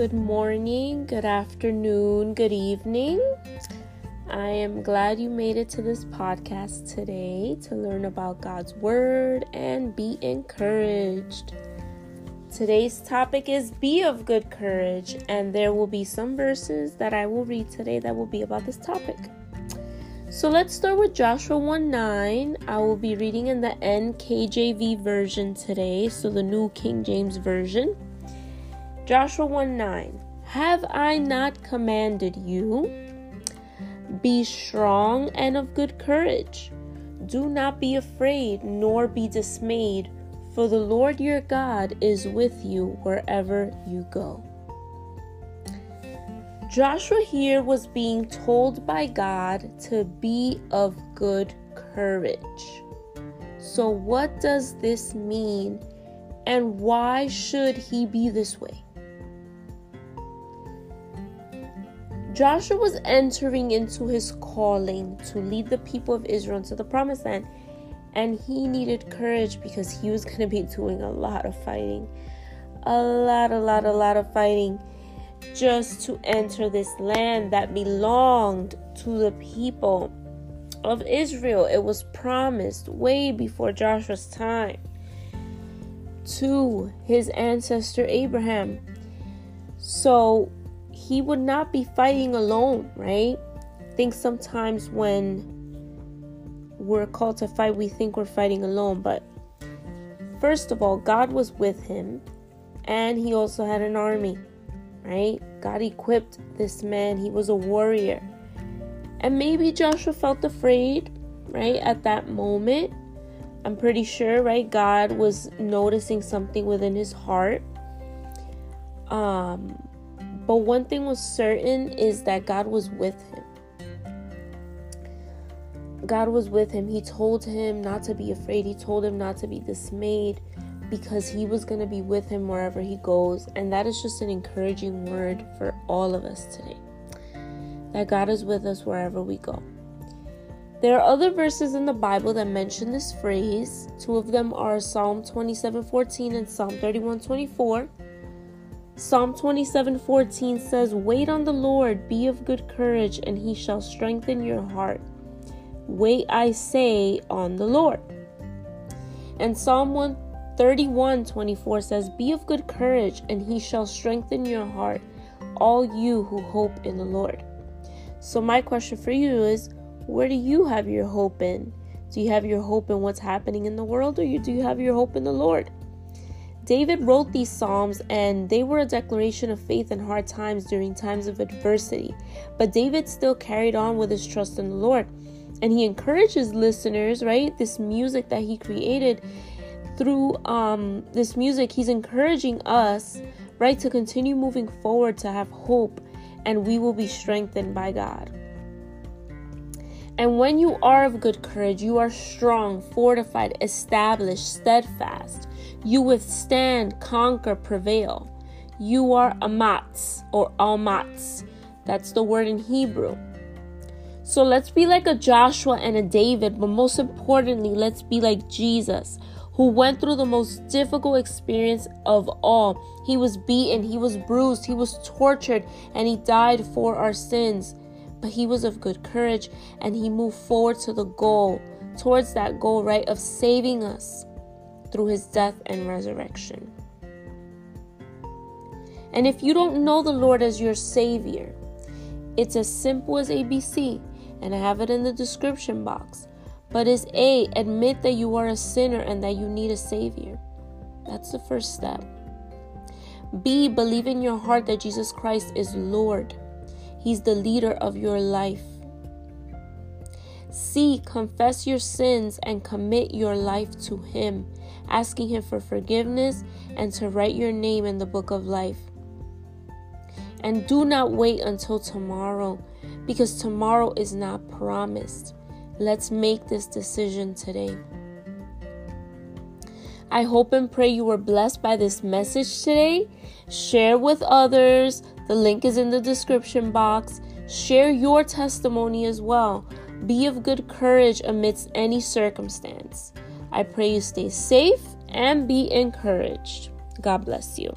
good morning, good afternoon, good evening. I am glad you made it to this podcast today to learn about God's Word and be encouraged. Today's topic is Be of Good Courage, and there will be some verses that I will read today that will be about this topic. So let's start with Joshua 1 9. I will be reading in the NKJV version today, so the New King James Version. Joshua 1 9. Have I not commanded you? Be strong and of good courage. Do not be afraid, nor be dismayed, for the Lord your God is with you wherever you go. Joshua here was being told by God to be of good courage. So, what does this mean, and why should he be this way? Joshua was entering into his calling to lead the people of Israel into the promised land, and he needed courage because he was going to be doing a lot of fighting. A lot, a lot, a lot of fighting just to enter this land that belonged to the people of Israel. It was promised way before Joshua's time to his ancestor Abraham. So he would not be fighting alone, right? I think sometimes when we're called to fight, we think we're fighting alone. But first of all, God was with him, and he also had an army, right? God equipped this man, he was a warrior. And maybe Joshua felt afraid, right, at that moment. I'm pretty sure, right? God was noticing something within his heart. Um, but one thing was certain is that God was with him. God was with him. He told him not to be afraid. He told him not to be dismayed because he was going to be with him wherever he goes. And that is just an encouraging word for all of us today. That God is with us wherever we go. There are other verses in the Bible that mention this phrase. Two of them are Psalm 27:14 and Psalm 31:24. Psalm 27:14 says, "Wait on the Lord, be of good courage, and he shall strengthen your heart." Wait, I say, on the Lord. And Psalm 131:24 says, "Be of good courage, and he shall strengthen your heart, all you who hope in the Lord." So my question for you is, where do you have your hope in? Do you have your hope in what's happening in the world, or do you have your hope in the Lord? David wrote these Psalms, and they were a declaration of faith in hard times during times of adversity. But David still carried on with his trust in the Lord. And he encourages listeners, right? This music that he created through um, this music, he's encouraging us, right, to continue moving forward, to have hope, and we will be strengthened by God. And when you are of good courage, you are strong, fortified, established, steadfast. You withstand, conquer, prevail. You are amatz or almatz. That's the word in Hebrew. So let's be like a Joshua and a David, but most importantly, let's be like Jesus, who went through the most difficult experience of all. He was beaten, he was bruised, he was tortured, and he died for our sins. But he was of good courage and he moved forward to the goal, towards that goal, right, of saving us through his death and resurrection. And if you don't know the Lord as your Savior, it's as simple as ABC, and I have it in the description box. But is A, admit that you are a sinner and that you need a Savior. That's the first step. B, believe in your heart that Jesus Christ is Lord. He's the leader of your life. C, confess your sins and commit your life to Him asking Him for forgiveness and to write your name in the book of life. And do not wait until tomorrow because tomorrow is not promised. Let's make this decision today. I hope and pray you were blessed by this message today. Share with others. The link is in the description box. Share your testimony as well. Be of good courage amidst any circumstance. I pray you stay safe and be encouraged. God bless you.